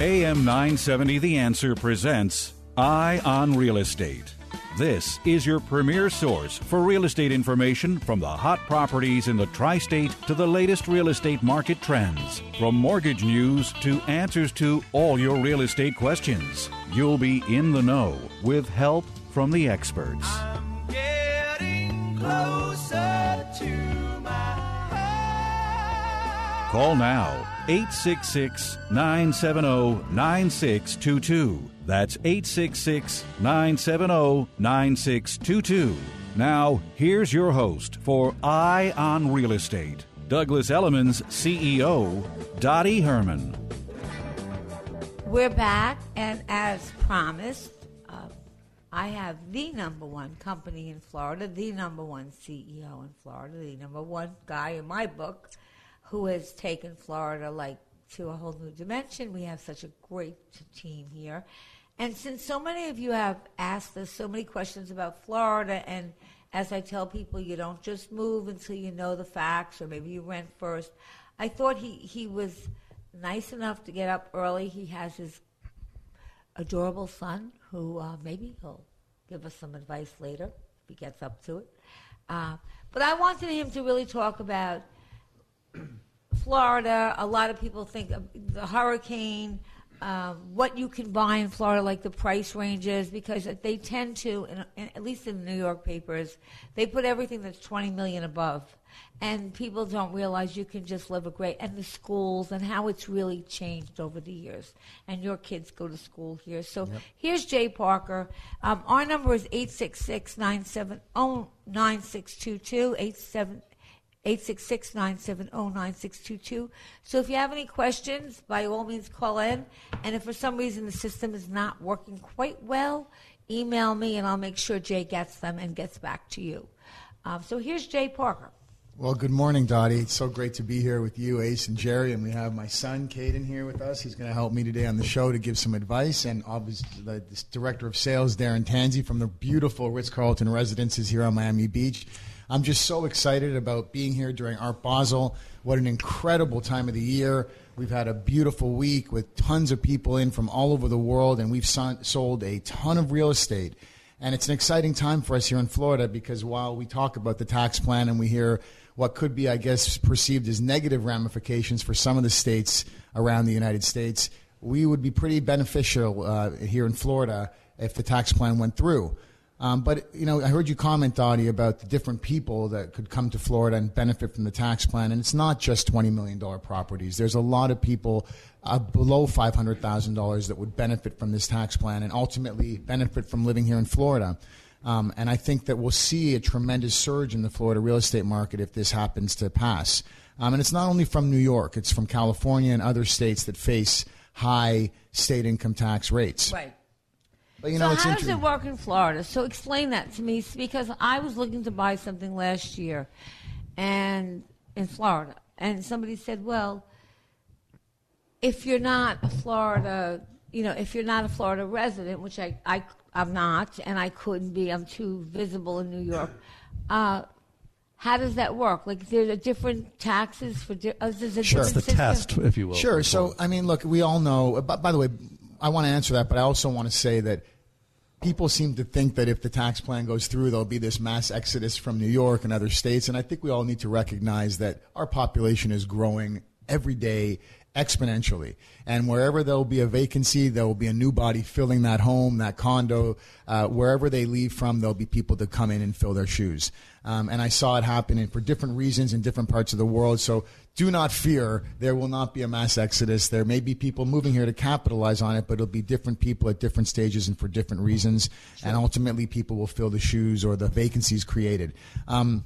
AM 970 The Answer presents Eye on Real Estate. This is your premier source for real estate information from the hot properties in the tri state to the latest real estate market trends. From mortgage news to answers to all your real estate questions. You'll be in the know with help from the experts. Call now 866 970 9622. That's 866 970 9622. Now, here's your host for Eye on Real Estate, Douglas Elliman's CEO, Dottie Herman. We're back, and as promised, uh, I have the number one company in Florida, the number one CEO in Florida, the number one guy in my book who has taken Florida like to a whole new dimension. We have such a great team here. And since so many of you have asked us so many questions about Florida, and as I tell people, you don't just move until you know the facts, or maybe you rent first. I thought he, he was nice enough to get up early. He has his adorable son, who uh, maybe he'll give us some advice later if he gets up to it. Uh, but I wanted him to really talk about Florida. A lot of people think of the hurricane, um, what you can buy in Florida, like the price ranges, because they tend to, in, in, at least in the New York papers, they put everything that's 20 million above. And people don't realize you can just live a great, and the schools and how it's really changed over the years. And your kids go to school here. So yep. here's Jay Parker. Um, our number is 866 970 9622. 866-970-9622. So if you have any questions, by all means call in. And if for some reason the system is not working quite well, email me and I'll make sure Jay gets them and gets back to you. Um, so here's Jay Parker. Well, good morning, Dottie. It's so great to be here with you, Ace and Jerry, and we have my son, Caden, here with us. He's going to help me today on the show to give some advice, and obviously the, the director of sales, Darren Tanzi, from the beautiful Ritz-Carlton residences here on Miami Beach. I'm just so excited about being here during Art Basel. What an incredible time of the year. We've had a beautiful week with tons of people in from all over the world, and we've sold a ton of real estate. And it's an exciting time for us here in Florida because while we talk about the tax plan and we hear what could be, I guess, perceived as negative ramifications for some of the states around the United States, we would be pretty beneficial uh, here in Florida if the tax plan went through. Um, but you know, I heard you comment, Dottie, about the different people that could come to Florida and benefit from the tax plan, and it's not just twenty million dollar properties. There's a lot of people uh, below five hundred thousand dollars that would benefit from this tax plan and ultimately benefit from living here in Florida. Um, and I think that we'll see a tremendous surge in the Florida real estate market if this happens to pass. Um, and it's not only from New York; it's from California and other states that face high state income tax rates. Right. But you know, so it's how does it work in Florida? So explain that to me, because I was looking to buy something last year, and in Florida, and somebody said, "Well, if you're not a Florida, you know, if you're not a Florida resident, which I, I I'm not, and I couldn't be, I'm too visible in New York." Uh, how does that work? Like, there's a different taxes for. Di- uh, there's a sure. It's the system? test, if you will. Sure. So, I mean, look, we all know. By, by the way, I want to answer that, but I also want to say that people seem to think that if the tax plan goes through, there'll be this mass exodus from New York and other states. And I think we all need to recognize that our population is growing every day exponentially. And wherever there will be a vacancy, there will be a new body filling that home, that condo. Uh, wherever they leave from, there'll be people to come in and fill their shoes. Um, and I saw it happen for different reasons in different parts of the world. So do not fear. There will not be a mass exodus. There may be people moving here to capitalize on it, but it'll be different people at different stages and for different reasons. Sure. And ultimately, people will fill the shoes or the vacancies created. Um,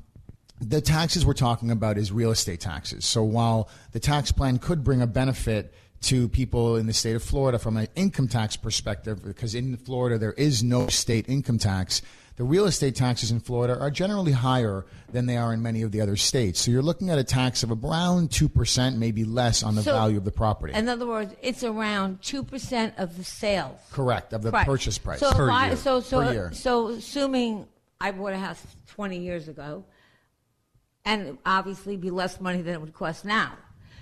the taxes we're talking about is real estate taxes. So while the tax plan could bring a benefit to people in the state of Florida from an income tax perspective, because in Florida there is no state income tax, the real estate taxes in Florida are generally higher than they are in many of the other states. So you're looking at a tax of around 2%, maybe less on the So, value of the property. In other words, it's around two percent of the sales. Correct, of the Right. purchase price. So, per I, year. so so Per year. so assuming I bought a house twenty years ago, and obviously be less money than it would cost now,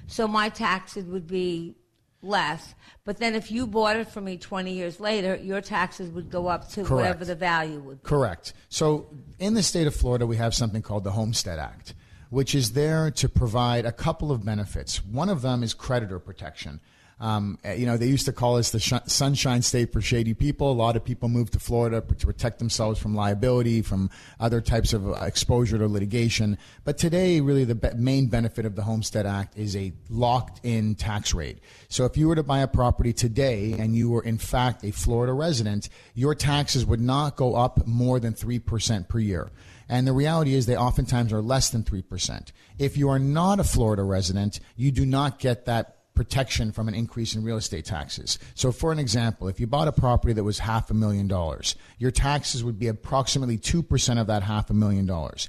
so my taxes would be less. But then if you bought it from me twenty years later, your taxes would go up to Correct. whatever the value would. be. Correct. So in the state of Florida, we have something called the Homestead Act, which is there to provide a couple of benefits. One of them is creditor protection. Um, eh, you know, they used to call us the sh- Sunshine State for shady people. A lot of people moved to Florida to protect themselves from liability, from other types of uh, exposure to litigation. But today, really, the be- main benefit of the Homestead Act is a locked-in tax rate. So if you were to buy a property today and you were in fact a Florida resident, your taxes would not go up more than 3% per year. And the reality is they oftentimes are less than 3%. If you are not a Florida resident, you do not get that protection from an increase in real estate taxes. So, for an example, if you bought a property that was half a million dollars, your taxes would be approximately 2% of that half a million dollars.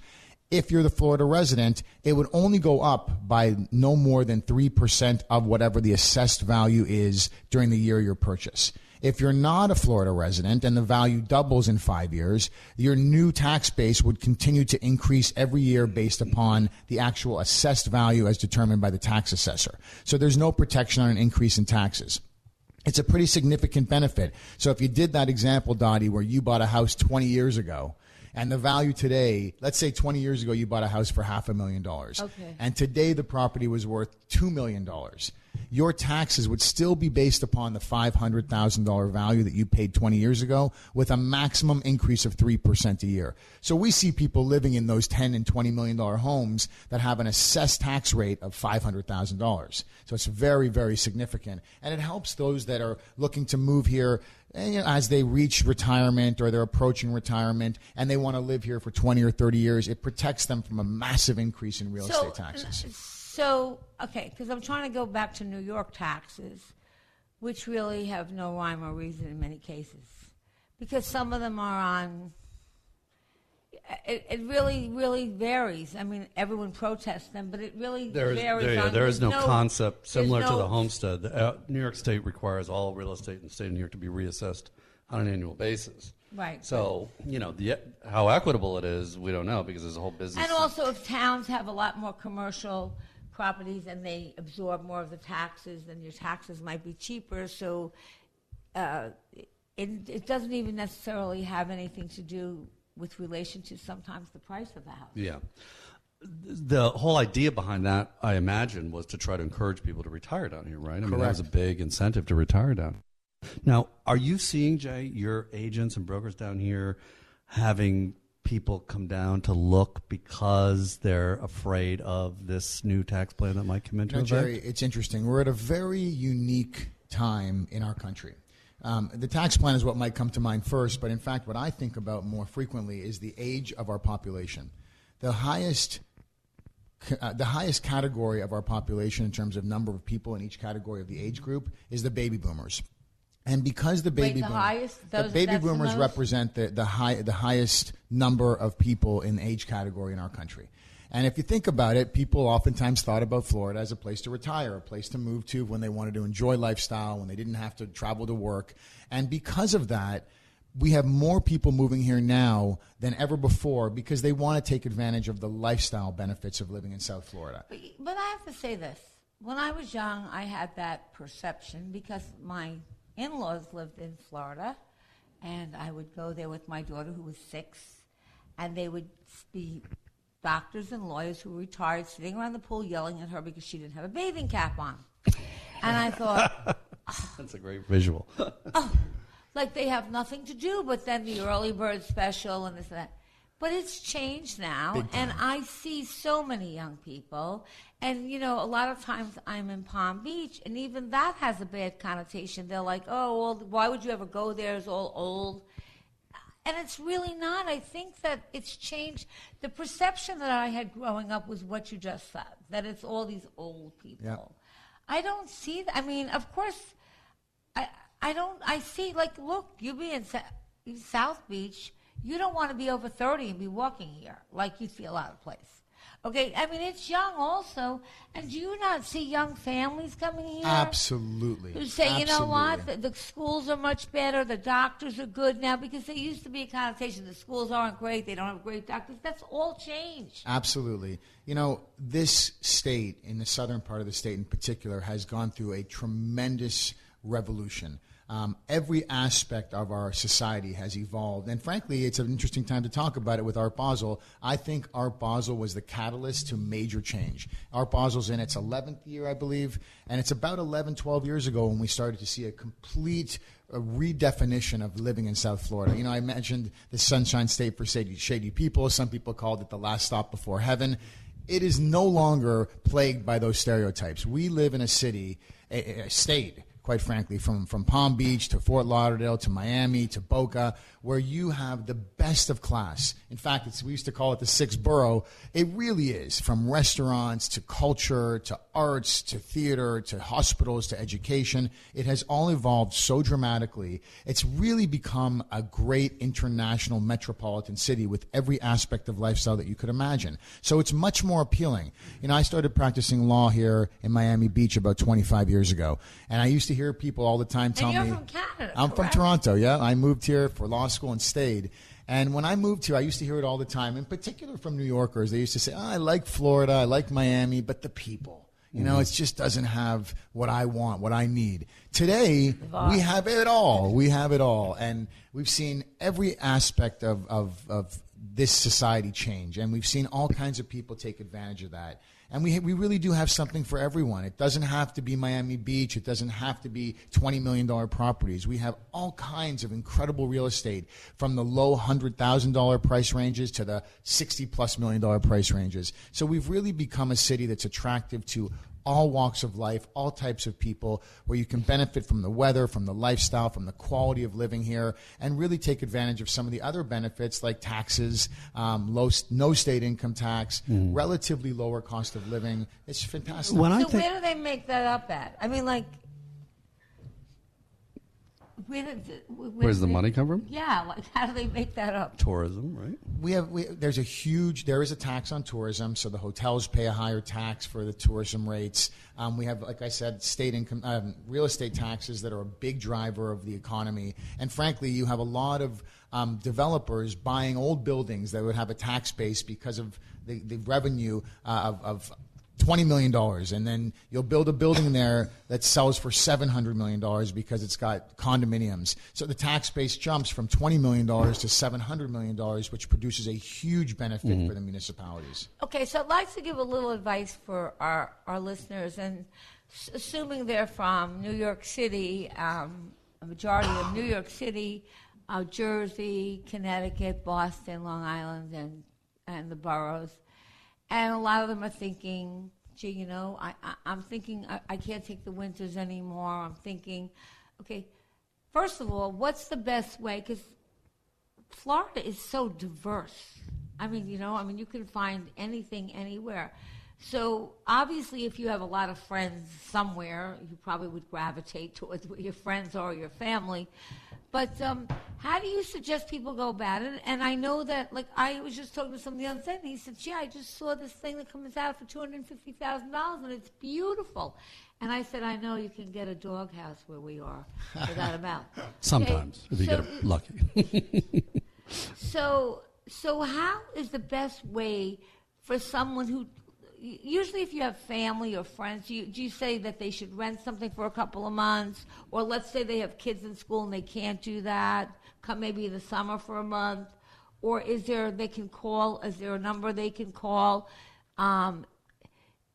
If you're the Florida resident, it would only go up by no more than 3% of whatever the assessed value is during the year your purchase. If you're not a Florida resident and the value doubles in five years, your new tax base would continue to increase every year based upon the actual assessed value as determined by the tax assessor. So there's no protection on an increase in taxes. It's a pretty significant benefit. So if you did that example, Dottie, where you bought a house 20 years ago, and the value today, let's say 20 years ago, you bought a house for half a million dollars. Okay. And today the property was worth $2 million. Your taxes would still be based upon the $500,000 value that you paid 20 years ago with a maximum increase of 3% a year. So we see people living in those 10 and 20 million dollar homes that have an assessed tax rate of $500,000. So it's very, very significant. And it helps those that are looking to move here eh, you know, as they reach retirement or they're approaching retirement and they want to live here for 20 or 30 years. It protects them from a massive increase in real estate taxes. So, okay, because I'm trying to go back to New York taxes, which really have no rhyme or reason in many cases, because some of them are on. It, it really, really varies. I mean, everyone protests them, but it really There is, varies. there, yeah, on, there is no, there's concept similar to the homestead. Uh, New York State requires all real estate in the state of New York to be reassessed on an annual basis. Right. So, you know, the, how equitable it is, we don't know because there's a whole business. And also, if towns have a lot more commercial properties and they absorb more of the taxes, then your taxes might be cheaper. So uh, it, it doesn't even necessarily have anything to do with relation to sometimes the price of the house. Yeah. The whole idea behind that, I imagine, was to try to encourage people to retire down here, right? I mean, that was a big incentive to retire down. Now, are you seeing, Jay, your agents and brokers down here having people come down to look because they're afraid of this new tax plan that might come into You know, effect? Jerry, it's interesting. We're at a very unique time in our country. Um, the tax plan is what might come to mind first, but in fact, what I think about more frequently is the age of our population. The highest, uh, the highest category of our population in terms of number of people in each category of the age group is the baby boomers. And because the baby the boomers, highest? the baby that's the boomers represent the, the, high, the highest number of people in the age category in our country. And if you think about it, people oftentimes thought about Florida as a place to retire, a place to move to when they wanted to enjoy lifestyle, when they didn't have to travel to work. And because of that, we have more people moving here now than ever before because they want to take advantage of the lifestyle benefits of living in South Florida. But, but I have to say this. When I was young, I had that perception because my in laws lived in Florida, and I would go there with my daughter who was six, and they would be doctors and lawyers who were retired sitting around the pool yelling at her because she didn't have a bathing cap on. And I thought, That's a great visual. oh, like they have nothing to do but then the early bird special and this and that. But it's changed now, and I see so many young people. And you know, a lot of times I'm in Palm Beach, and even that has a bad connotation. They're like, "Oh, well, why would you ever go there? It's all old." and it's really not. I think that it's changed. The perception that I had growing up was what you just said that it's all these old people. Yeah. I don't see that. I mean, of course, I I don't. I see like, look, you be in Sa- South Beach, you don't want to be over thirty and be walking here like you feel out of place. Okay, I mean it's young also, and do you not see young families coming here? Absolutely. Who say, you know what, the, the schools are much better, the doctors are good now, because there used to be a connotation the schools aren't great, they don't have great doctors. That's all changed. Absolutely. You know, this state, in the southern part of the state in particular, has gone through a tremendous revolution. Um, every aspect of our society has evolved. And frankly, it's an interesting time to talk about it with Art Basel. I think Art Basel was the catalyst to major change. Art Basel's in its 11th year, I believe, and it's about 11, 12 years ago when we started to see a complete a redefinition of living in South Florida. You know, I mentioned the Sunshine State for shady, shady people. Some people called it the last stop before heaven. It is no longer plagued by those stereotypes. We live in a city, a, a state, quite frankly, from, from Palm Beach to Fort Lauderdale to Miami to Boca, where you have the best of class. In fact, it's, we used to call it the sixth borough. It really is, from restaurants to culture to arts to theater to hospitals to education. It has all evolved so dramatically. It's really become a great international metropolitan city with every aspect of lifestyle that you could imagine. So it's much more appealing. You know, I started practicing law here in Miami Beach about 25 years ago, and I used to hear people all the time tell you're me, from Canada, I'm from? Toronto. Yeah, I moved here for law school and stayed. And when I moved here, I used to hear it all the time, in particular from New Yorkers. They used to say, oh, I like Florida, I like Miami, but the people. You know, mm-hmm. it just doesn't have what I want, what I need. Today, we have it all. We have it all. And we've seen every aspect of, of, of this society change. And we've seen all kinds of people take advantage of that. And we, we really do have something for everyone. It doesn't have to be Miami Beach. It doesn't have to be $20 million properties. We have all kinds of incredible real estate from the low $100,000 price ranges to the 60 plus million dollar price ranges. So we've really become a city that's attractive to all walks of life, all types of people, where you can benefit from the weather, from the lifestyle, from the quality of living here, and really take advantage of some of the other benefits like taxes, um, low, no state income tax, relatively lower cost of living. It's fantastic. When so think where do they make that up at? I mean, like, where did the, where Where's the they- money come from? Yeah, like how do they make that up? tourism, right? we have we, there's a huge there is a tax on tourism so the hotels pay a higher tax for the tourism rates um, we have like i said state income um, real estate taxes that are a big driver of the economy and frankly you have a lot of um, developers buying old buildings that would have a tax base because of the, the revenue uh, of, of $20 million and then you'll build a building there that sells for $700 million because it's got condominiums so the tax base jumps from $20 million to $700 million which produces a huge benefit for the municipalities Okay, so I'd like to give a little advice for our, our listeners, and s- assuming they're from New York City, um, a majority of New York City, uh, Jersey, Connecticut, Boston, Long Island, and, and the boroughs. And a lot of them are thinking, gee, you know, I, I, I'm thinking I, I can't take the winters anymore. I'm thinking, okay, first of all, what's the best way? Because Florida is so diverse. I mean, you know, I mean, you can find anything anywhere. So obviously, if you have a lot of friends somewhere, you probably would gravitate towards where your friends are, or your family. But um, how do you suggest people go about it? And I know that, like, I was just talking to somebody the other day, and he said, "Yeah, I just saw this thing that comes out for two hundred fifty thousand dollars, and it's beautiful." And I said, "I know you can get a doghouse where we are for that amount." Sometimes, if you so- get lucky. So, so how is the best way for someone who, usually if you have family or friends, do you, do you say that they should rent something for a couple of months? Or let's say they have kids in school and they can't do that, come maybe in the summer for a month? Or is there, they can call, is there a number they can call? Um,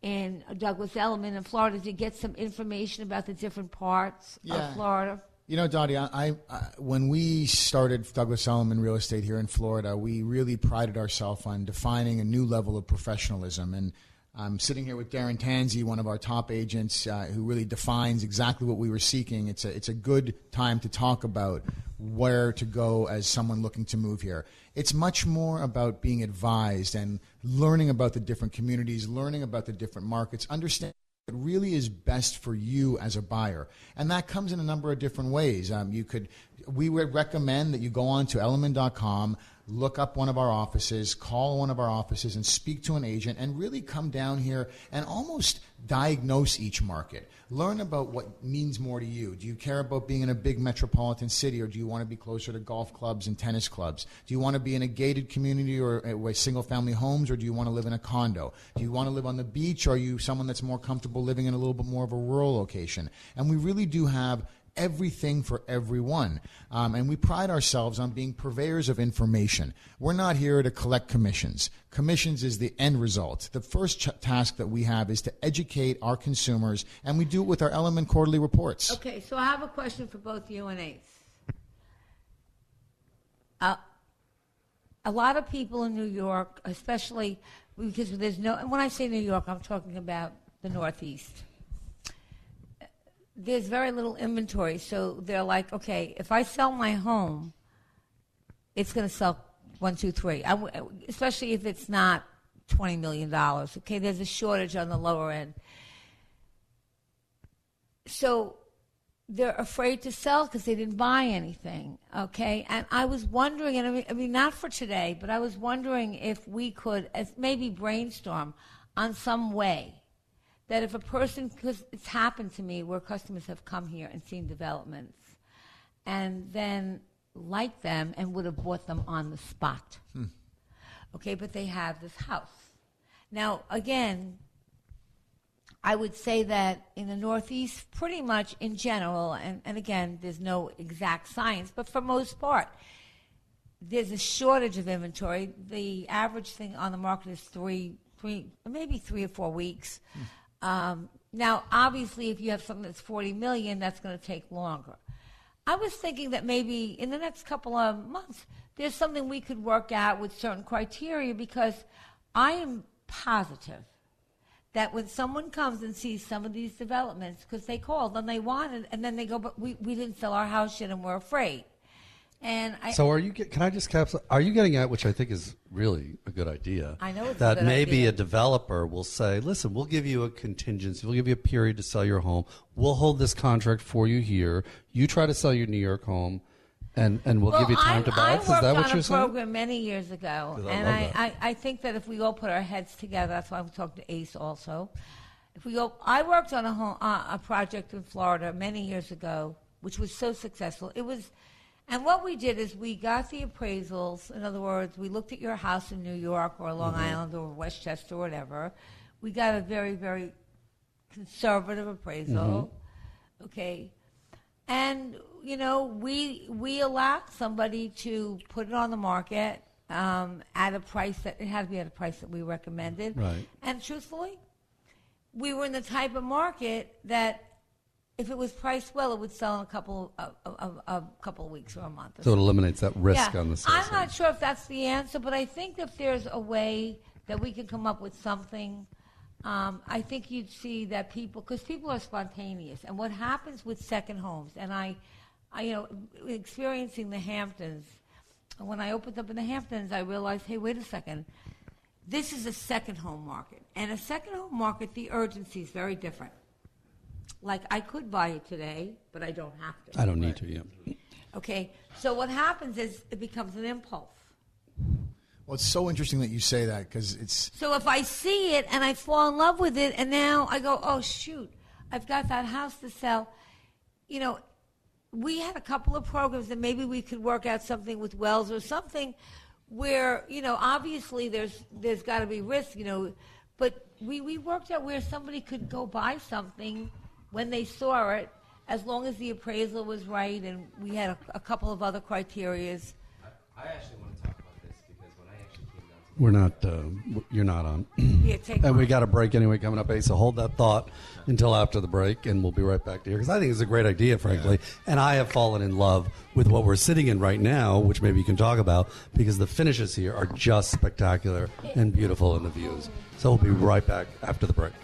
in Douglas Elliman in Florida to get some information about the different parts Yeah. of Florida. You know, Dottie, I, I, I when we started Douglas Elliman Real Estate here in Florida, we really prided ourselves on defining a new level of professionalism. And I'm sitting here with Darren Tanzi, one of our top agents, uh, who really defines exactly what we were seeking. It's a, it's a good time to talk about where to go as someone looking to move here. It's much more about being advised and learning about the different communities, learning about the different markets, understanding what really is best for you as a buyer. And that comes in a number of different ways. Um, you could, we would recommend that you go on to elliman.com, look up one of our offices, call one of our offices, and speak to an agent, and really come down here and almost diagnose each market. Learn about what means more to you. Do you care about being in a big metropolitan city, or do you want to be closer to golf clubs and tennis clubs? Do you want to be in a gated community or uh, with single family homes, or do you want to live in a condo? Do you want to live on the beach, or are you someone that's more comfortable living in a little bit more of a rural location? And we really do have everything for everyone. Um, and we pride ourselves on being purveyors of information. We're not here to collect commissions. Commissions is the end result. The first ch- task that we have is to educate our consumers, and we do it with our Elliman quarterly reports. Okay, so I have a question for both you and Ace. Uh, a lot of people in New York, especially because there's no, when I say New York, I'm talking about the Northeast there's very little inventory. So they're like, okay, if I sell my home, it's going to sell one, two, three. especially if it's not twenty million dollars. Okay, there's a shortage on the lower end. So they're afraid to sell because they didn't buy anything. Okay, and I was wondering, and I mean, I mean, not for today, but I was wondering if we could, as maybe brainstorm on some way that if a person, because it's happened to me where customers have come here and seen developments and then liked them and would have bought them on the spot. Hmm. Okay, but they have this house. Now, again, I would say that in the Northeast, pretty much in general, and, and again, there's no exact science, but for most part, there's a shortage of inventory. The average thing on the market is three, three, maybe three or four weeks. Hmm. Um, now, obviously, if you have something that's 40 million, that's going to take longer. I was thinking that maybe in the next couple of months, there's something we could work out with certain criteria because I am positive that when someone comes and sees some of these developments, because they called and they wanted, and then they go, but we, we didn't sell our house yet and we're afraid. And I, so are you? Can I just capsule? Are you getting at which I think is really a good idea? I know that maybe idea. a developer will say, "Listen, we'll give you a contingency. We'll give you a period to sell your home. We'll hold this contract for you here. You try to sell your New York home." And, and we'll well, give you time I, to buy it. Is that what you're saying? I worked on a program many years ago, and I, I, I, think that if we all put our heads together, that's why I'm talking to Ace also. If we go, I worked on a home, uh, a project in Florida many years ago, which was so successful. It was and what we did is we got the appraisals. In other words, we looked at your house in New York or Long mm-hmm. Island or Westchester or whatever. We got a very, very conservative appraisal. Mm-hmm. Okay. And, you know, we, we allowed somebody to put it on the market um, at a price that it had to be at a price that we recommended. Right. And truthfully, we were in the type of market that if it was priced well, it would sell in a couple of, of, of a couple of weeks or a month. Or so it eliminates that risk yeah. on the sales. I'm not sure if that's the answer, but I think if there's a way that we can come up with something, um, I think you'd see that people, because people are spontaneous, and what happens with second homes, and I, I, you know, experiencing the Hamptons, when I opened up in the Hamptons, I realized, hey, wait a second. This is a second home market. And a second home market, the urgency is very different. Like I could buy it today, but I don't have to. I don't need to. Yeah. Okay. So what happens is it becomes an impulse. Well, it's so interesting that you say that because it's. So if I see it and I fall in love with it, and now I go, oh shoot, I've got that house to sell. You know, we had a couple of programs that maybe we could work out something with Wells or something where you know obviously there's there's got to be risk, you know, but we we worked out where somebody could go buy something when they saw it, as long as the appraisal was right and we had a, a couple of other criterias. I, I, actually want to talk about this because when I actually came down to We're not. Uh, you're not on. Yeah, take and we got a break anyway coming up, Ace. So hold that thought until after the break, and we'll be right back to here because I think it's a great idea, frankly. And I have fallen in love with what we're sitting in right now, which maybe you can talk about because the finishes here are just spectacular and beautiful in the views. So we'll be right back after the break.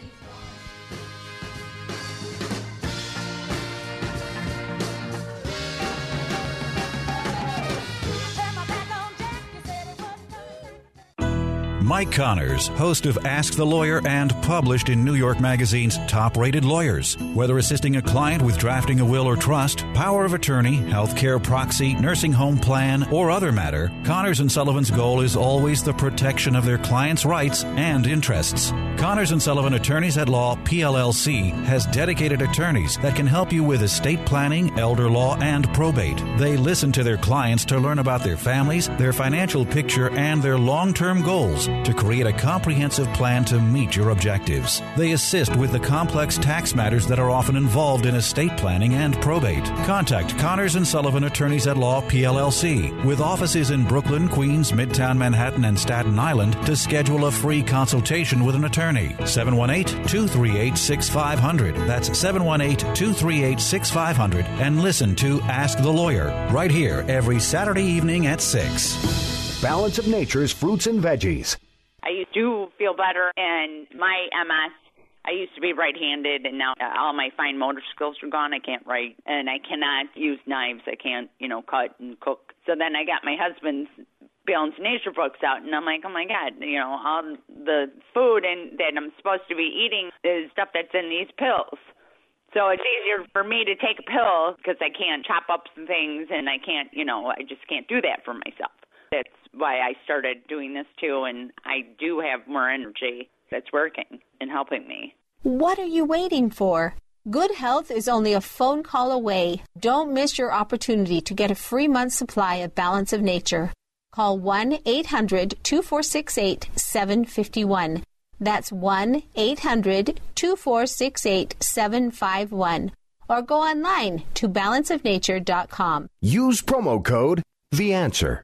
Mike Connors, host of Ask the Lawyer and published in New York Magazine's Top Rated Lawyers. Whether assisting a client with drafting a will or trust, power of attorney, healthcare proxy, nursing home plan, or other matter, Connors and Sullivan's goal is always the protection of their clients' rights and interests. Connors and Sullivan Attorneys at Law PLLC has dedicated attorneys that can help you with estate planning, elder law, and probate. They listen to their clients to learn about their families, their financial picture, and their long term goals to create a comprehensive plan to meet your objectives. They assist with the complex tax matters that are often involved in estate planning and probate. Contact Connors and Sullivan Attorneys at Law PLLC with offices in Brooklyn, Queens, Midtown Manhattan, and Staten Island to schedule a free consultation with an attorney. 718 238 6500. That's 718 238 6500. And listen to Ask the Lawyer right here every Saturday evening at 6. Balance of Nature's fruits and veggies. I do feel better, and my MS. I used to be right-handed, and now uh, all my fine motor skills are gone. I can't write, and I cannot use knives. I can't, you know, cut and cook. So then I got my husband's Balance Nature books out, and I'm like, oh my god, you know, all the food and that I'm supposed to be eating is stuff that's in these pills. So it's easier for me to take a pill because I can't chop up some things, and I can't, you know, I just can't do that for myself. That's why I started doing this too, and I do have more energy that's working and helping me. What are you waiting for? Good health is only a phone call away. Don't miss your opportunity to get a free month supply of Balance of Nature. Call 1 800 2468 751. That's 1 800 2468 751. Or go online to balanceofnature.com. Use promo code The Answer.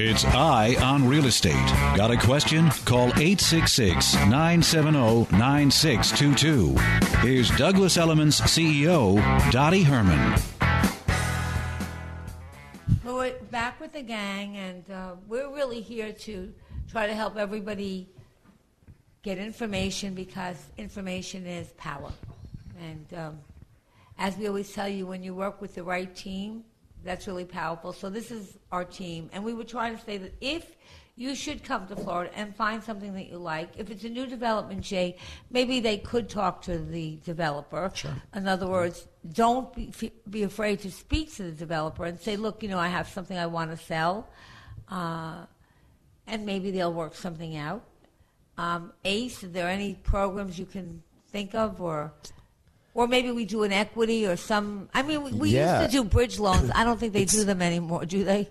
It's Eye on Real Estate. Got a question? Call 866 970 9622. Here's Douglas Elliman's CEO, Dottie Herman. Well, we're back with the gang, and uh, we're really here to try to help everybody get information because information is power. And um, as we always tell you, when you work with the right team, that's really powerful. So this is our team, and we were trying to say that if you should come to Florida and find something that you like, if it's a new development, Jay, maybe they could talk to the developer. Sure. In other words, don't be, be afraid to speak to the developer and say, look, you know, I have something I want to sell, uh, and maybe they'll work something out. Um, Ace, are there any programs you can think of, or or maybe we do an equity or some? I mean, we, we Yeah. used to do bridge loans. I don't think they do them anymore, do they?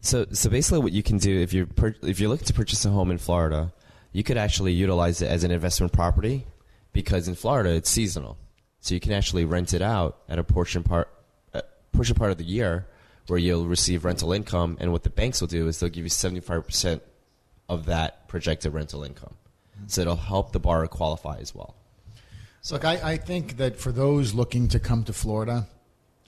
So, so basically, what you can do if you're if you're looking to purchase a home in Florida, you could actually utilize it as an investment property because in Florida it's seasonal, so you can actually rent it out at a portion part uh, portion part of the year where you'll receive rental income, and what the banks will do is they'll give you seventy five percent of that projected rental income, so it'll help the borrower qualify as well. So, look, I, I think that for those looking to come to Florida,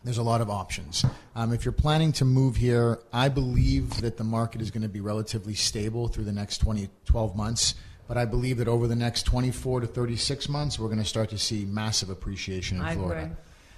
there's a lot of options. Um, if you're planning to move here, I believe that the market is going to be relatively stable through the next 20, 12 months. But I believe that over the next 24 to 36 months, we're going to start to see massive appreciation in I Florida. agree.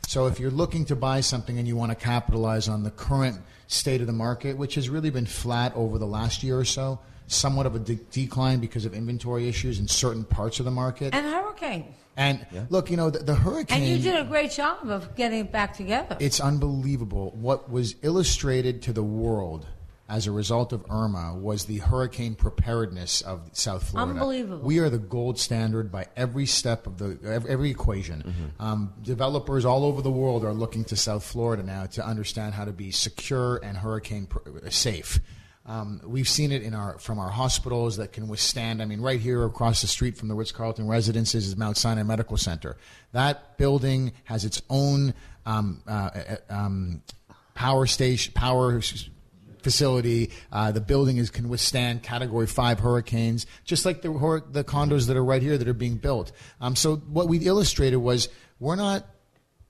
So if you're looking to buy something and you want to capitalize on the current state of the market, which has really been flat over the last year or so, somewhat of a de- decline because of inventory issues in certain parts of the market. And hurricanes. And look, you know, the, the hurricane. And you did a great job of getting it back together. It's unbelievable. What was illustrated to the world as a result of Irma was the hurricane preparedness of South Florida. Unbelievable. We are the gold standard by every step of the every, every equation. Mm-hmm. Um, developers all over the world are looking to South Florida now to understand how to be secure and hurricane pr- safe. Um, we've seen it in our from our hospitals that can withstand. I mean, right here across the street from the Ritz Carlton residences is Mount Sinai Medical Center. That building has its own um, uh, uh, um, power station, power facility. Uh, the building is can withstand Category Five hurricanes, just like the the condos that are right here that are being built. Um, so what we illustrated was we're not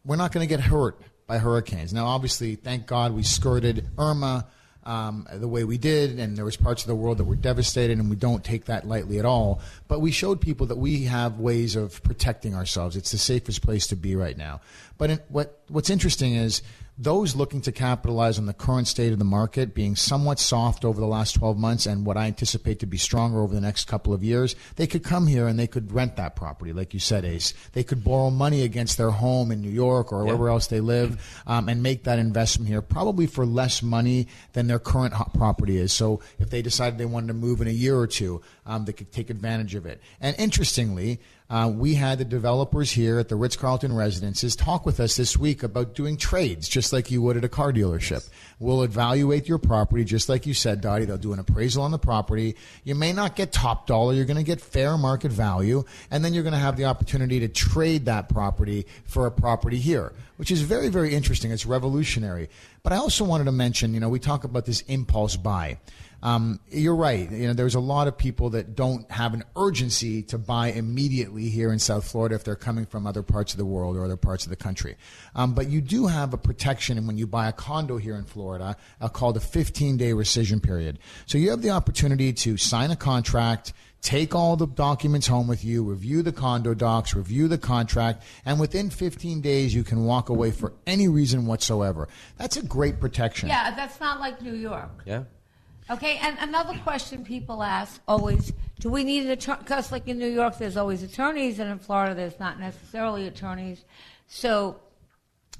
we're not going to get hurt by hurricanes. Now, obviously, thank God we skirted Irma um, the way we did, and there was parts of the world that were devastated, and we don't take that lightly at all. But we showed people that we have ways of protecting ourselves. It's the safest place to be right now. But in, what what's interesting is those looking to capitalize on the current state of the market being somewhat soft over the last 12 months and what I anticipate to be stronger over the next couple of years, they could come here and they could rent that property, like you said, Ace. They could borrow money against their home in New York or wherever else they live um, and make that investment here, probably for less money than their current property is. So if they decided they wanted to move in a year or two, um, they could take advantage of it. And interestingly, uh, we had the developers here at the Ritz Carlton residences talk with us this week about doing trades, just like you would at a car dealership. We'll evaluate your property, just like you said, Dottie. They'll do an appraisal on the property. You may not get top dollar. You're going to get fair market value. And then you're going to have the opportunity to trade that property for a property here, which is very, very interesting. It's revolutionary. But I also wanted to mention, you know, we talk about this impulse buy. Um, you're right. You know, there's a lot of people that don't have an urgency to buy immediately here in South Florida if they're coming from other parts of the world or other parts of the country. Um, but you do have a protection when you buy a condo here in Florida uh, called a 15 day rescission period. So you have the opportunity to sign a contract. Take all the documents home with you, review the condo docs, review the contract, and within 15 days you can walk away for any reason whatsoever. That's a great protection. Yeah, that's not like New York. Yeah. Okay, and another question people ask always: Do we need an attorney? Because, like in New York, there's always attorneys, and in Florida, there's not necessarily attorneys. So,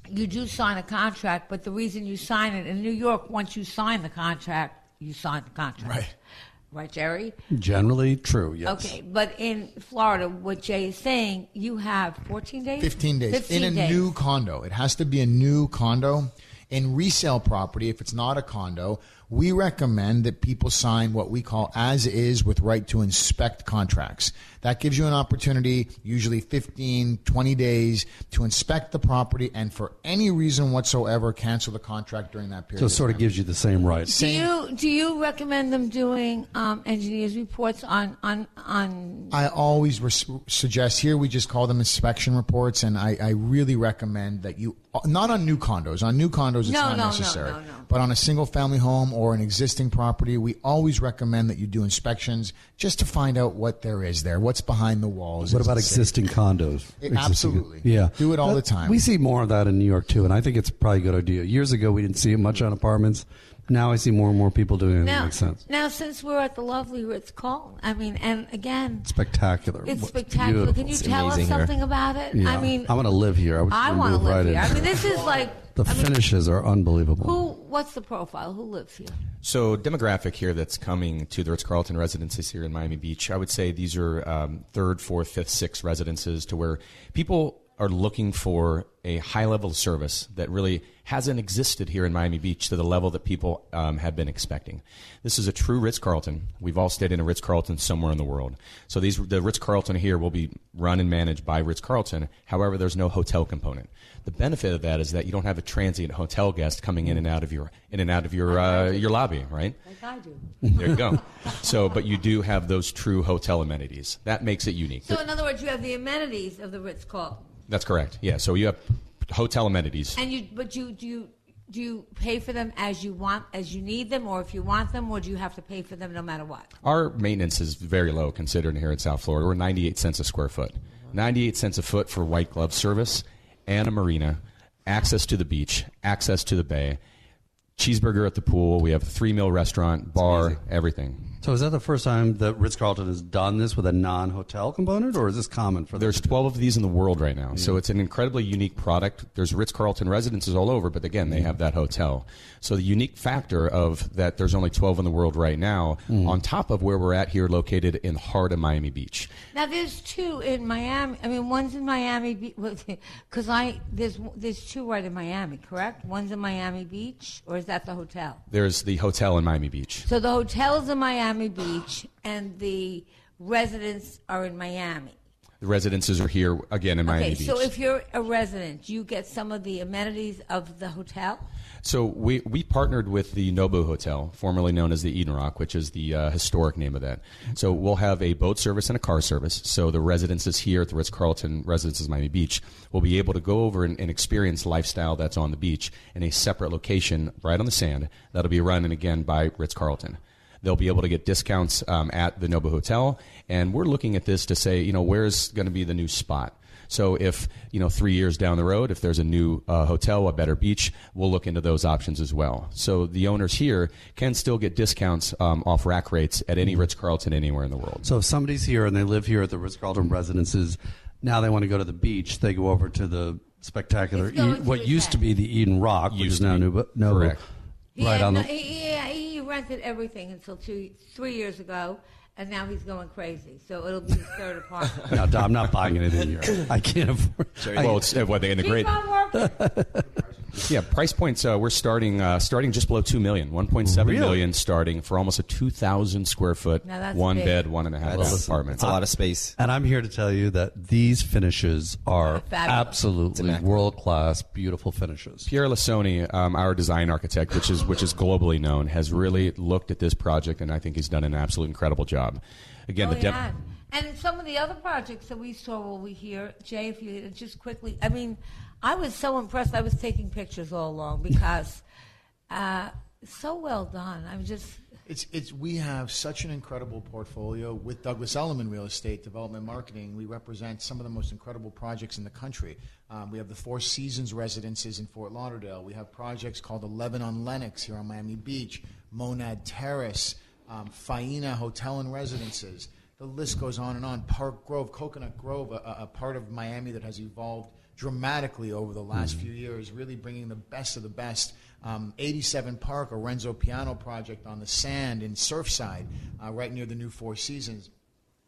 you do sign a contract, but the reason you sign it in New York, once you sign the contract, you sign the contract. Right. Right, Jerry? Generally true, yes. Okay, but in Florida, what Jay is saying, you have 14 days? 15 days 15 in a days. new condo. It has to be a new condo. In resale property, if it's not a condo, we recommend that people sign what we call as is with right to inspect contracts. That gives you an opportunity, usually 15, 20 days, to inspect the property and for any reason whatsoever cancel the contract during that period. So it sort of time. gives you the same right. Do you do you recommend them doing um, engineers reports on on on? I always res- suggest here we just call them inspection reports, and I, I really recommend that you not on new condos. On new condos, it's No, not no, no, necessary. no, no. But on a single family home or an existing property, we always recommend that you do inspections just to find out what there is there, what's behind the walls. What about it safe? existing condos? It- Existing- absolutely. Yeah. Do it all That- the time. We see more of that in New York too, and I think it's probably a good idea. Years ago, we didn't see it much on apartments. Now I see more and more people doing it. It Now, makes sense. now, since we're at the lovely Ritz Carlton, I mean, and again, Spectacular. it's spectacular. beautiful. Can you It's tell us amazing here. something about it? Yeah. I mean, I want to live here. I, I want want to live right here. in. I mean, this is like the I mean, finishes are unbelievable. Who? What's the profile? Who lives here? So, demographic here that's coming to the Ritz Carlton residences here in Miami Beach, I would say these are um, third, fourth, fifth, sixth residences to where people are looking for a high level of service that really hasn't existed here in Miami Beach to the level that people um, have been expecting. This is a true Ritz Carlton. We've all stayed in a Ritz Carlton somewhere in the world. So, these the Ritz Carlton here will be run and managed by Ritz Carlton. However, there's no hotel component. The benefit of that is that you don't have a transient hotel guest coming in and out of your in and out of your uh, your lobby, right? Like I do. There you go. So, but you do have those true hotel amenities. That makes it unique. So, in other words, you have the amenities of the Ritz Carlton. That's correct. Yeah. So you have hotel amenities. And you, but you do you do you pay for them as you want, as you need them, or if you want them, or do you have to pay for them no matter what? Our maintenance is very low considering here in South Florida. We're 98 cents a square foot. 98 cents a foot for white glove service and a marina, access to the beach, access to the bay, cheeseburger at the pool. We have a three meal restaurant, bar, everything. So is that the first time that Ritz Carlton has done this with a non-hotel component, or is this common for? them There's 12 of these in the world right now, so it's an incredibly unique product. There's Ritz Carlton residences all over, but again, they mm. have that hotel. So the unique factor of that there's only 12 in the world right now, mm. on top of where we're at here, located in the heart of Miami Beach. Now there's two in Miami. I mean, one's in Miami Beach. because I there's there's two right in Miami, correct? One's in Miami Beach, or is that the hotel? There's the hotel in Miami Beach. So the hotel's in Miami Beach, and the residents are in Miami. The residences are here again in Miami okay, Beach. so if you're a resident, you get some of the amenities of the hotel. So we, we partnered with the Nobu Hotel, formerly known as the Eden Rock, which is the uh, historic name of that. So we'll have a boat service and a car service. So the residences here at the Ritz Carlton Residences Miami Beach will be able to go over and, and experience lifestyle that's on the beach in a separate location right on the sand that'll be run and again by Ritz Carlton. They'll be able to get discounts um, at the Nobu Hotel, and we're looking at this to say, you know, where's going to be the new spot. So if you know three years down the road, if there's a new uh, hotel, a better beach, we'll look into those options as well. So the owners here can still get discounts um, off rack rates at any Ritz Carlton anywhere in the world. So if somebody's here and they live here at the Ritz Carlton residences, now they want to go to the beach, they go over to the spectacular, E- what to used to be the Eden Rock, which is to now be. new, no, Correct. Right had on the. he, he, he rented everything until two, three years ago, and now he's going crazy. So it'll be his third apartment. No, Dom, I'm not buying anything here. I can't afford. I- well, it's what they integrate. Keep on working. Yeah, price points. Uh, we're starting uh, starting just below two million, one point seven Really? million, starting for almost a two thousand square foot, one big. bed, one and a half That's- apartment. It's a lot of space. And I'm here to tell you that these finishes are Fabulous. absolutely world class, beautiful finishes. Piero Lissoni, um, our design architect, which is which is globally known, has really looked at this project, and I think he's done an absolute incredible job. Again, Oh, the depth. yeah. And some of the other projects that we saw while we here, Jay, if you just quickly, I mean, I was so impressed. I was taking pictures all along because uh, so well done. I'm just It's, it's, we have such an incredible portfolio with Douglas Elliman Real Estate Development Marketing. We represent some of the most incredible projects in the country. Um, we have the Four Seasons residences in Fort Lauderdale. We have projects called Eleven on Lenox here on Miami Beach, Monad Terrace, um, Faena Hotel and Residences. The list goes on and on. Park Grove, Coconut Grove, a, a part of Miami that has evolved dramatically over the last few years, really bringing the best of the best. Um, 87 Park, a Renzo Piano project on the sand in Surfside, uh, right near the new Four Seasons.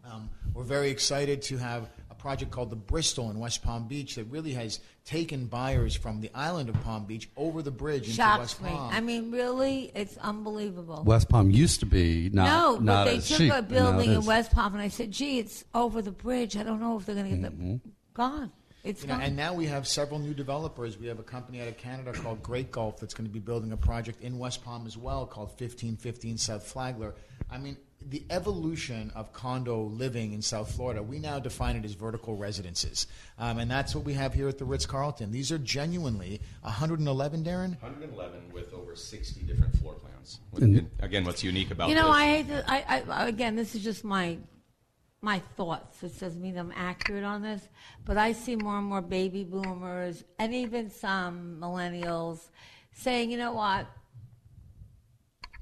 Um, we're very excited to have a project called the Bristol in West Palm Beach that really has taken buyers from the island of Palm Beach over the bridge into shocks West me. Palm. I mean, really, it's unbelievable. West Palm used to be not no, but not they took chic, a building in. West Palm, and I said, "Gee, it's over the bridge. I don't know if they're going to get Mm-hmm. them gone. It's You know, and now we have several new developers. We have a company out of Canada called Great Gulf that's going to be building a project in West Palm as well called 1515 South Flagler. I mean, the evolution of condo living in South Florida, we now define it as vertical residences. Um, and that's what we have here at the Ritz Carlton. These are genuinely 111, Darren? 111 with over 60 different floor plans. And- Again, what's unique about you know, this? I hate to, I, I again, this is just my my thoughts. It doesn't mean I'm accurate on this, but I see more and more baby boomers and even some millennials saying, you know what?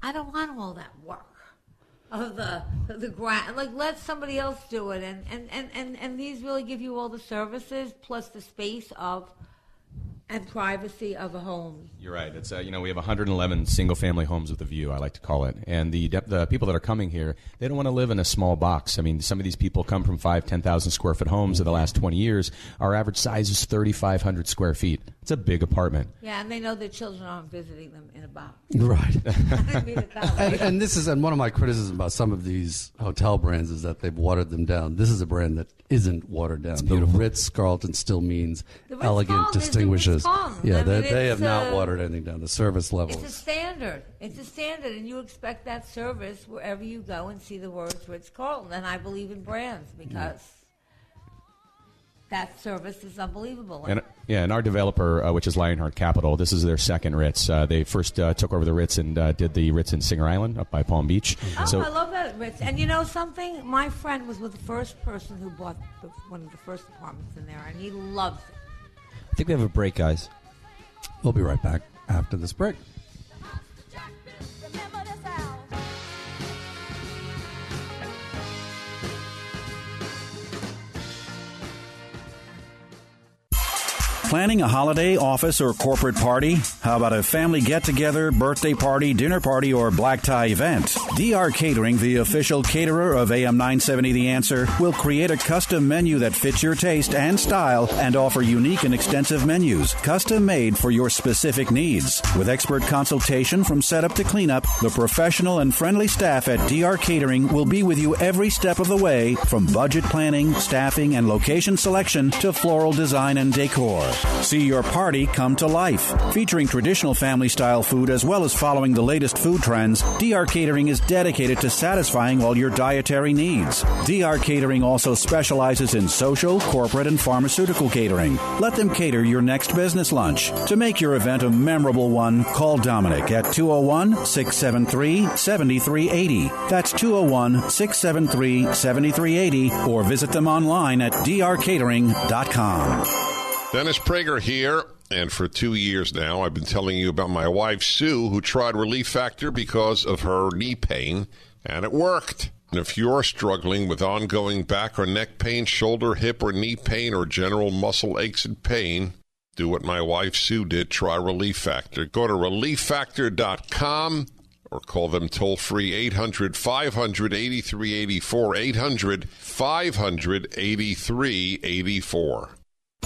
I don't want all that work of the the grant. Like let somebody else do it, and and, and, and and these really give you all the services plus the space of and privacy of a home. You're right. It's uh, you know we have 111 single family homes with a view. I like to call it. And the de- the people that are coming here, they don't want to live in a small box. I mean, some of these people come from five, ten thousand square foot homes in the last 20 years. Our average size is 3,500 square feet. It's a big apartment. Yeah, and they know their children aren't visiting them in a box. Right. I mean it that way. and, and this is and one of my criticisms about some of these hotel brands is that they've watered them down. This is a brand that isn't watered down. The Ritz Carlton still means elegant, Carlton is the Yeah, I they, mean, they have it's, not uh, watered anything down. The service levels. It's a standard. It's a standard, and you expect that service wherever you go and see the words Ritz Carlton. And I believe in brands because that service is unbelievable. And, yeah, and our developer, uh, which is Lionheart Capital, this is their second Ritz. Uh, they first uh, took over the Ritz and uh, did the Ritz in Singer Island up by Palm Beach. Oh, so I love that, Ritz. And you know something? My friend was with the first person who bought the, one of the first apartments in there, and he loves it. I think we have a break, guys. We'll be right back after this break. Planning a holiday, office, or corporate party? How about a family get together, birthday party, dinner party, or black tie event? DR Catering, the official caterer of AM 970 The Answer, will create a custom menu that fits your taste and style and offer unique and extensive menus, custom made for your specific needs. With expert consultation from setup to cleanup, the professional and friendly staff at DR Catering will be with you every step of the way from budget planning, staffing, and location selection to floral design and decor. See your party come to life. Featuring traditional family style food as well as following the latest food trends, DR Catering is dedicated to satisfying all your dietary needs. DR Catering also specializes in social, corporate, and pharmaceutical catering. Let them cater your next business lunch. To make your event a memorable one, call Dominic at 201 673 7380. That's 201 673 7380 or visit them online at drcatering.com. Dennis Prager here. And for two years now, I've been telling you about my wife, Sue, who tried Relief Factor because of her knee pain, and it worked. And if you're struggling with ongoing back or neck pain, shoulder, hip, or knee pain, or general muscle aches and pain, do what my wife Sue did. Try Relief Factor. Go to relieffactor.com or call them toll free 800 500 8384. 800 500 8384.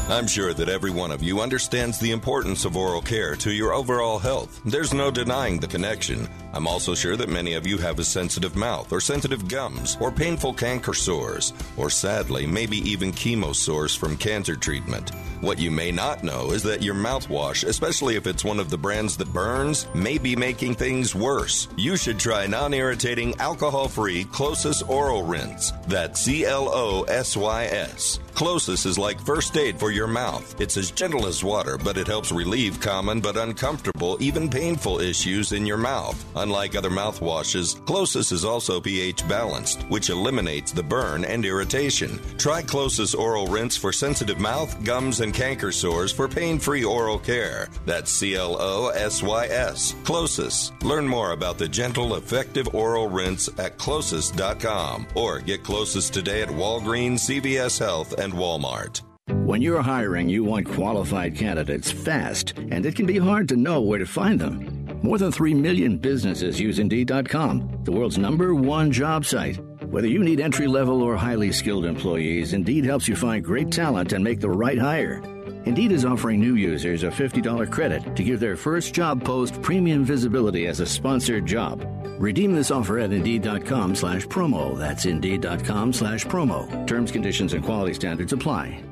I'm sure that every one of you understands the importance of oral care to your overall health. There's no denying the connection. I'm also sure that many of you have a sensitive mouth, or sensitive gums, or painful canker sores, or sadly, maybe even chemo sores from cancer treatment. What you may not know is that your mouthwash, especially if it's one of the brands that burns, may be making things worse. You should try non irritating, alcohol free CloSYS Oral Rinse. That's C L O S Y S. CloSYS is like first aid for your mouth. It's as gentle as water, but it helps relieve common but uncomfortable, even painful issues in your mouth. Unlike other mouthwashes, CloSYS is also pH balanced, which eliminates the burn and irritation. Try CloSYS Oral Rinse for sensitive mouth, gums, and canker sores for pain free oral care. That's C L O S Y S. CloSYS. Learn more about the gentle, effective oral rinse at closys.com or get CloSYS today at Walgreens, CVS Health, and Walmart. When you're hiring, you want qualified candidates fast, and it can be hard to know where to find them. More than 3 million businesses use Indeed.com, the world's number one job site. Whether you need entry level or highly skilled employees, Indeed helps you find great talent and make the right hire. Indeed is offering new users a $50 credit to give their first job post premium visibility as a sponsored job. Redeem this offer at Indeed.com slash promo. That's Indeed.com slash promo. Terms, conditions, and quality standards apply.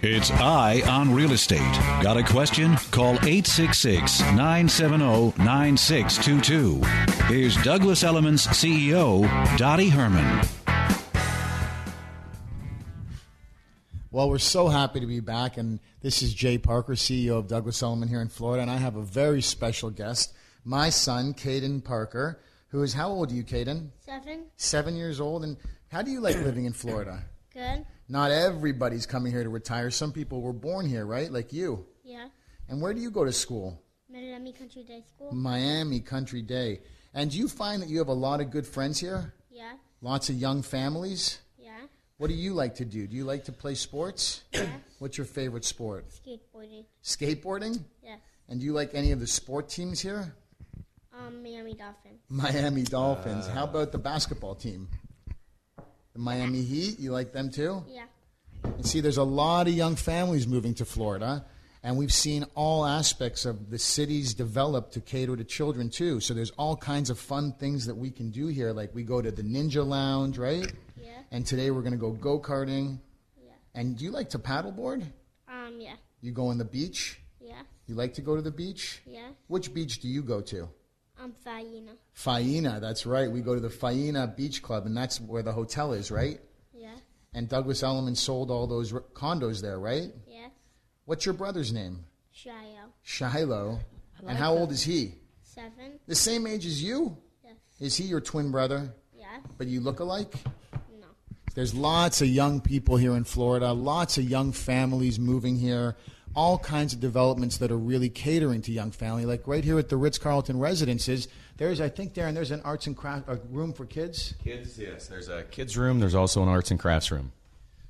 It's Eye on Real Estate. Got a question? Call 866 970 9622. Here's Douglas Elliman's CEO, Dottie Herman. Well, we're so happy to be back, and this is Jay Parker, CEO of Douglas Elliman here in Florida, and I have a very special guest, my son, Caden Parker, who is how old are you, Caden? Seven. Seven years old, and how do you like living in Florida? Good. Not everybody's coming here to retire. Some people were born here, right? Like you. Yeah. And where do you go to school? Miami Country Day School. Miami Country Day. And do you find that you have a lot of good friends here? Yeah. Lots of young families? Yeah. What do you like to do? Do you like to play sports? Yes. What's your favorite sport? Skateboarding. Skateboarding? Yes. And do you like any of the sport teams here? Um, Miami Dolphins. Miami Dolphins. How about the basketball team? The Miami Heat, you like them too? Yeah. And see, there's a lot of young families moving to Florida, and we've seen all aspects of the cities develop to cater to children too. So there's all kinds of fun things that we can do here. Like we go to the Ninja Lounge, right? Yeah. And today we're going to go go karting. Yeah. And do you like to paddleboard? Um, yeah. You go on the beach? Yeah. You like to go to the beach? Yeah. Which beach do you go to? Um, Faena. Faena, that's right. We go to the Faena Beach Club, and that's where the hotel is, right? Yeah. And Douglas Elliman sold all those r- condos there, right? Yes. What's your brother's name? Shayo. Shiloh. like and how that. old is he? Seven. The same age as you? Yes. Is he your twin brother? Yes. But you look alike? There's lots of young people here in Florida, lots of young families moving here, all kinds of developments that are really catering to young family. Like right here at the Ritz Carlton Residences, there's, I think, Darren, there's an arts and craft a room for kids. Kids, yes. There's a kids' room. There's also an arts and crafts room.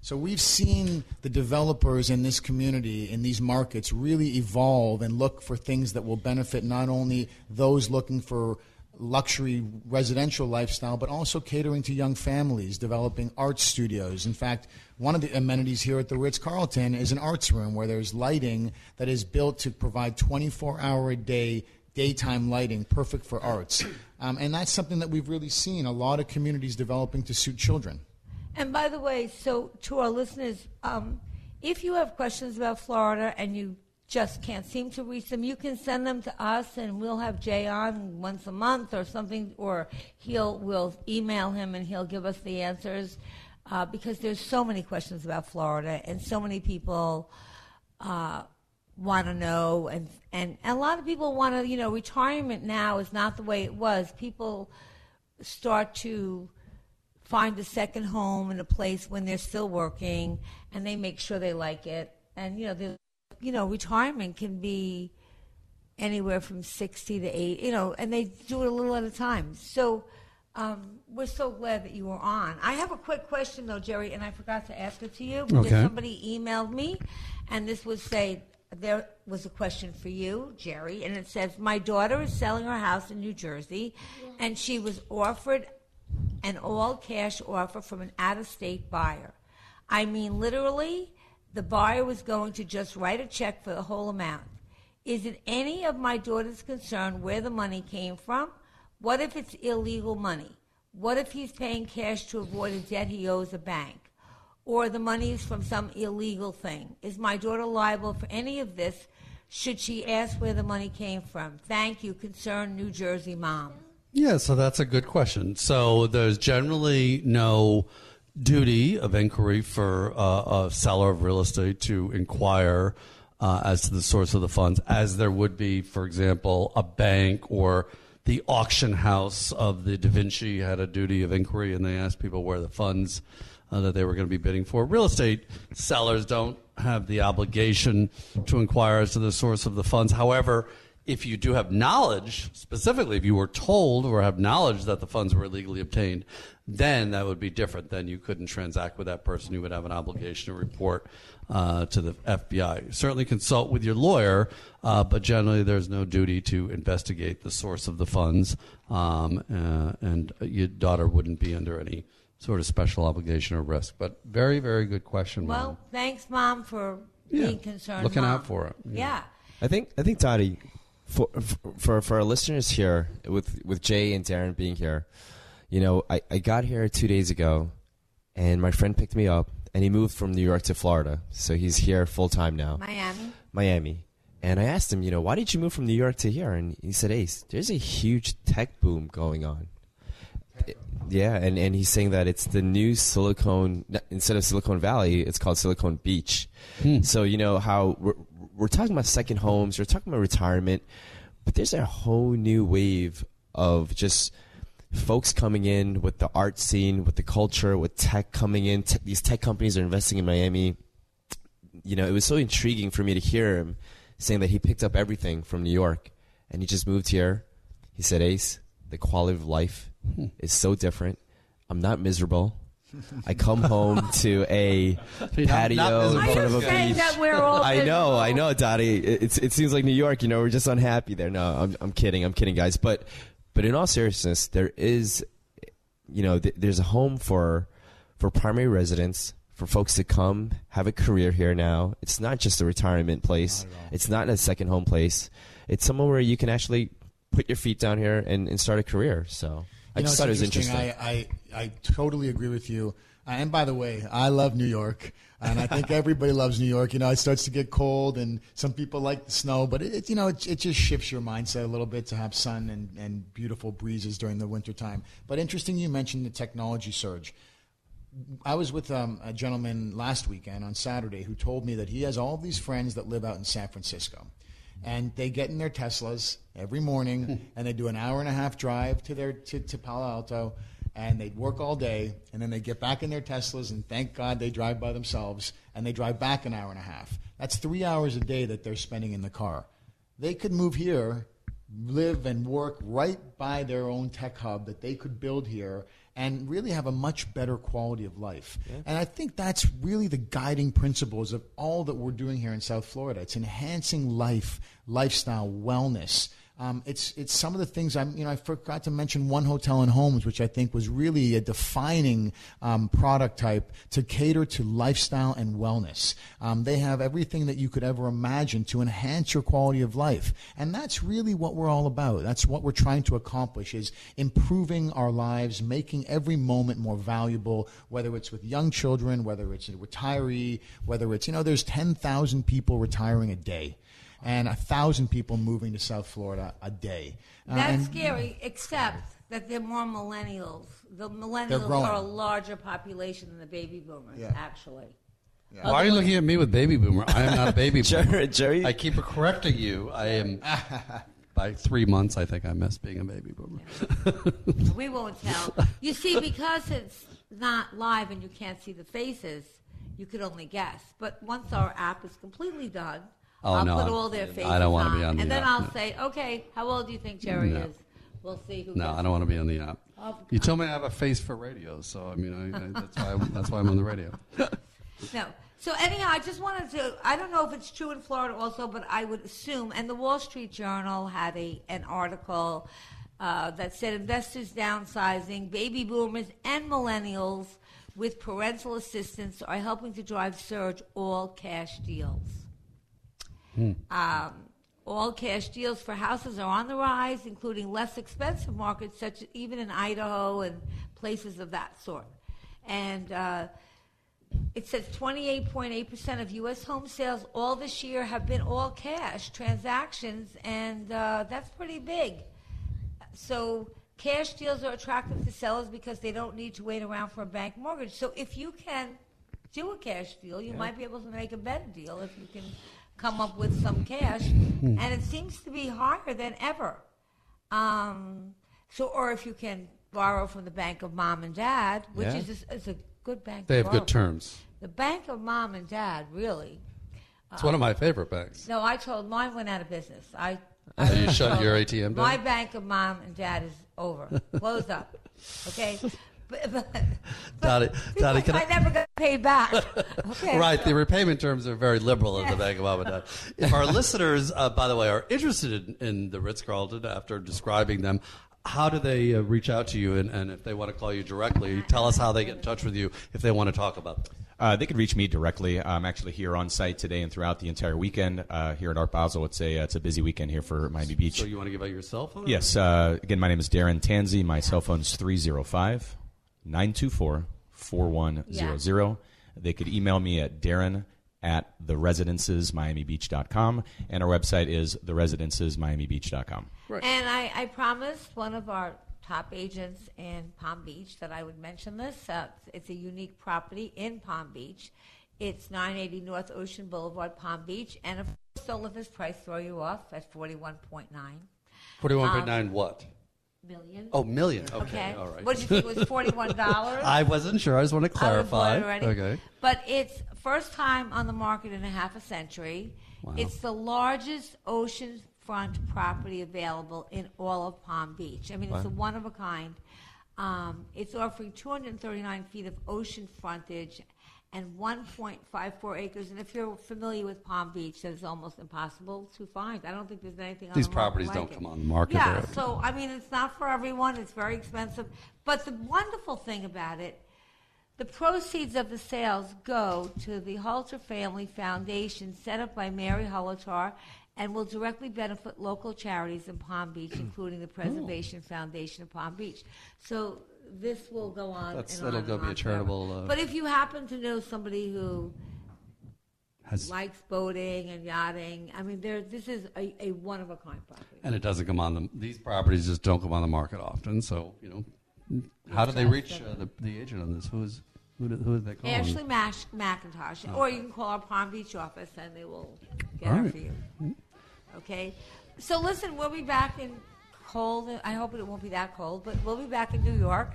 So we've seen the developers in this community, in these markets, really evolve and look for things that will benefit not only those looking for luxury residential lifestyle, but also catering to young families, developing art studios. In fact, one of the amenities here at the Ritz Carlton is an arts room where there's lighting that is built to provide 24 hour a day daytime lighting, perfect for arts. Um, and that's something that we've really seen a lot of communities developing to suit children. And by the way, so to our listeners, um, if you have questions about Florida and you just can't seem to reach them, you can send them to us, and we'll have Jay on once a month or something, or he'll we'll email him and he'll give us the answers. Uh, because there's so many questions about Florida, and so many people uh, want to know, and and and a lot of people want to, you know, retirement now is not the way it was. People start to find a second home in a place when they're still working and they make sure they like it and you know you know retirement can be anywhere from 60 to 8 you know and they do it a little at a time so um, we're so glad that you were on i have a quick question though jerry and i forgot to ask it to you because Okay. somebody emailed me and this would say there was a question for you jerry and it says my daughter is selling her house in new jersey and she was offered an all cash offer from an out of state buyer. I mean, literally, the buyer was going to just write a check for the whole amount. Is it any of my daughter's concern where the money came from? What if it's illegal money? What if he's paying cash to avoid a debt he owes a bank? Or the money is from some illegal thing? Is my daughter liable for any of this? Should she ask where the money came from? Thank you, concerned New Jersey mom. Yeah, so that's a good question. So there's generally no duty of inquiry for uh, a seller of real estate to inquire uh, as to the source of the funds, as there would be, for example, a bank or the auction house of the Da Vinci had a duty of inquiry, and they asked people where the funds uh, that they were going to be bidding for. Real estate sellers don't have the obligation to inquire as to the source of the funds. However, if you do have knowledge, specifically if you were told or have knowledge that the funds were illegally obtained, then that would be different. Then you couldn't transact with that person. You would have an obligation to report uh, to the FBI. Certainly consult with your lawyer, uh, but generally there's no duty to investigate the source of the funds, um, uh, and your daughter wouldn't be under any sort of special obligation or risk. But very, very good question. Mom. Well, thanks, Mom, for Yeah, being concerned. looking Mom. out for it. Yeah. I think I think Dottie, for for for our listeners here, with with Jay and Darren being here, you know, I, I got here two days ago, and my friend picked me up, and he moved from New York to Florida, so he's here full time now. Miami. Miami. And I asked him, you know, why did you move from New York to here? And he said, Ace, there's a huge tech boom going on. Yeah, and, and he's saying that it's the new Silicon, instead of Silicon Valley, it's called Silicon Beach. Hmm. So, you know, how we're, talking about second homes, we're talking about retirement, but there's a whole new wave of just folks coming in with the art scene, with the culture, with tech coming in. Te- these tech companies are investing in Miami. You know, it was so intriguing for me to hear him saying that he picked up everything from New York and he just moved here. He said, Ace, the quality of life hmm. is so different. I'm not miserable. I come home to a You're not- patio not in front of a Are you saying beach. that we're all I know. I know, Dottie. It, it's, it seems like New York. You know, we're just unhappy there. No, I'm, I'm kidding. I'm kidding, guys. But, but in all seriousness, there is, you know, th- there's a home for, for primary residents, for folks to come have a career here. Now, it's not just a retirement place. It's not a second home place. It's somewhere where you can actually put your feet down here and, and start a career. So. I know, just thought it was interesting. I, I, I totally agree with you. Uh, and by the way, I love New York, and I think everybody loves New York. You know, it starts to get cold, and some people like the snow, but it, it you know, it, it just shifts your mindset a little bit to have sun and, and beautiful breezes during the wintertime. But interesting, you mentioned the technology surge. I was with um, a gentleman last weekend on Saturday who told me that he has all these friends that live out in San Francisco. And they get in their Teslas every morning hmm. and they do an hour and a half drive to their to, to Palo Alto and they work all day and then they get back in their Teslas and thank God they drive by themselves and they drive back an hour and a half. That's three hours a day that they're spending in the car. They could move here, live and work right by their own tech hub that they could build here and really have a much better quality of life. And I think that's really the guiding principles of all that we're doing here in South Florida. It's enhancing life, lifestyle, wellness. Um, it's it's some of the things I'm you know I forgot to mention one hotel and homes which I think was really a defining um, product type to cater to lifestyle and wellness. Um, they have everything that you could ever imagine to enhance your quality of life, and that's really what we're all about. That's what we're trying to accomplish is improving our lives, making every moment more valuable. Whether it's with young children, whether it's a retiree, whether it's you know there's ten thousand people retiring a day and a thousand people moving to South Florida a day. Uh, That's and- scary, except that they're more millennials. The millennials are a larger population than the baby boomers, Yeah. actually. Why are you looking at me with baby boomer? I am not a baby boomer. Jerry- Jerry- I keep correcting you. I am. by three months, I think I missed being a baby boomer. we won't tell. You see, because it's not live and you can't see the faces, you could only guess. But once our app is completely done, Oh, I'll no, put I'm- all their I faces don't wanna on, be on the and then app, I'll no. say, okay, how old do you think Jerry No. is? We'll see who. No, gets I don't want to be on the app. Of You told me I have a face for radio, so I mean, I, I, that's why that's why I'm on the radio. No. So anyhow, I just wanted to. I don't know if it's true in Florida also, but I would assume. And the Wall Street Journal had a an article uh, that said investors downsizing, baby boomers and millennials with parental assistance are helping to drive surge all cash deals. Um, all cash deals for houses are on the rise, including less expensive markets, such as even in Idaho and places of that sort. And uh, it says 28.8% of U.S. home sales all this year have been all cash transactions, and uh, that's pretty big. So cash deals are attractive to sellers because they don't need to wait around for a bank mortgage. So if you can do a cash deal, you might be able to make a better deal if you can come up with some cash. Hmm. And it seems to be higher than ever. Um, so, or if you can borrow from the bank of mom and dad, which Yeah. is, a, is a good bank. They have good terms. The bank of mom and dad, really. It's one of my favorite banks. No, I told mine went out of business. I. Oh, you shut your ATM down? My bank of mom and dad is over, closed up. Okay. But, but, Dottie, Dottie, can I, I, never got paid back. Okay. right, so- the repayment terms are very liberal at the Bank of Mom and Dad. If our listeners, uh, by the way, are interested in, in the Ritz Carlton after describing them, how do they uh, reach out to you? And, and if they want to call you directly, tell us how they get in touch with you if they want to talk about them. Uh, they could reach me directly. I'm actually here on site today and throughout the entire weekend uh, here at Art Basel. It's a it's a busy weekend here for Miami Beach. So you want to give out your cell phone? Yes. Uh, again, my name is Darren Tanzi. My cell phone is 305 924 4100. They could email me at Darren at theresidencesmiamibeach.com. And our website is theresidencesmiamibeach.com. And I, I promised one of our top agents in Palm Beach that I would mention this. Uh, it's a unique property in Palm Beach. It's 980 North Ocean Boulevard, Palm Beach. And of course, don't let this price throw you off at 41.9. 41.9 Um, what? Million. Oh, million. Okay, Okay. all right. What did you think? It was $41? I wasn't sure. I just want to clarify. already. Okay. But it's first time on the market in a half a century. Wow. It's the largest oceanfront property available in all of Palm Beach. I mean, it's Wow. a one of a kind. Um, it's offering 239 feet of ocean frontage and 1.54 acres. And if you're familiar with Palm Beach, that is almost impossible to find. I don't think there's anything on These the market properties like don't it. come on the market Yeah, often. so I mean, it's not for everyone. It's very expensive. But the wonderful thing about it, the proceeds of the sales go to the Halter Family Foundation, set up by Mary Holotar and will directly benefit local charities in Palm Beach, including the Preservation Foundation of Palm Beach. So this will go on. That's- and that'll on go and be a charitable, uh, but if you happen to know somebody who Has- likes boating and yachting, I mean, there. This is a, a one of a kind property. And it doesn't come on the these properties just don't come on the market often. So you know, how do they reach uh, the, the agent on this? Who's who? Do, who is they calling? Ashley Mash- McIntosh, Oh. or you can call our Palm Beach office and they will get All her right. for you. Okay. So listen, we'll be back in cold. I hope it won't be that cold, but we'll be back in New York,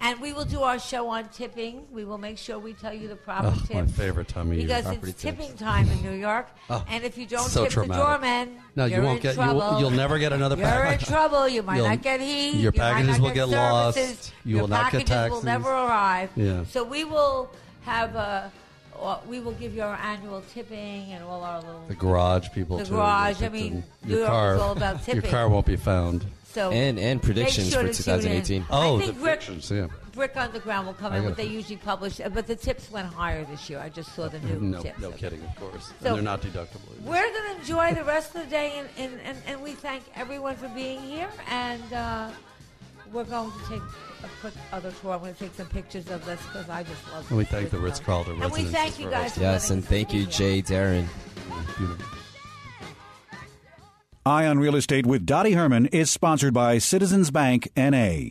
and we will do our show on tipping. We will make sure we tell you the proper Oh, tips. my favorite time of year. because Property it's tips. tipping time in New York, Oh, and if you don't so tip traumatic. the doorman, No, you won't get- you will- you'll never get another You're pack- in trouble. You might You'll- not get heat. your you packages will get lost. You your will not get packages will never arrive. Yeah. So we will have a. uh, We will give you our annual tipping and all our little The garage people. The too. garage. I mean, in- New your York car. is all about tipping. Your car won't be found. So And- and predictions sure for to tune in. 2018. Oh, I think Brick, predictions, yeah. Brick Underground will come I in. gotta- What they usually publish, uh, but the tips went higher this year. I just saw the new No, tips. no kidding, of course. So- and they're not deductible. We're going to enjoy the rest of the day, and, and, and, and we thank everyone for being here. And uh, we're going to take a quick other tour. I'm going to take some pictures of this because I just love. And we this thank the. Ritz Carlton And we residences thank you for guys. For Yes, letting and us thank be you, here. Jay Darren. Eye on Real Estate with Dottie Herman is sponsored by Citizens Bank NA.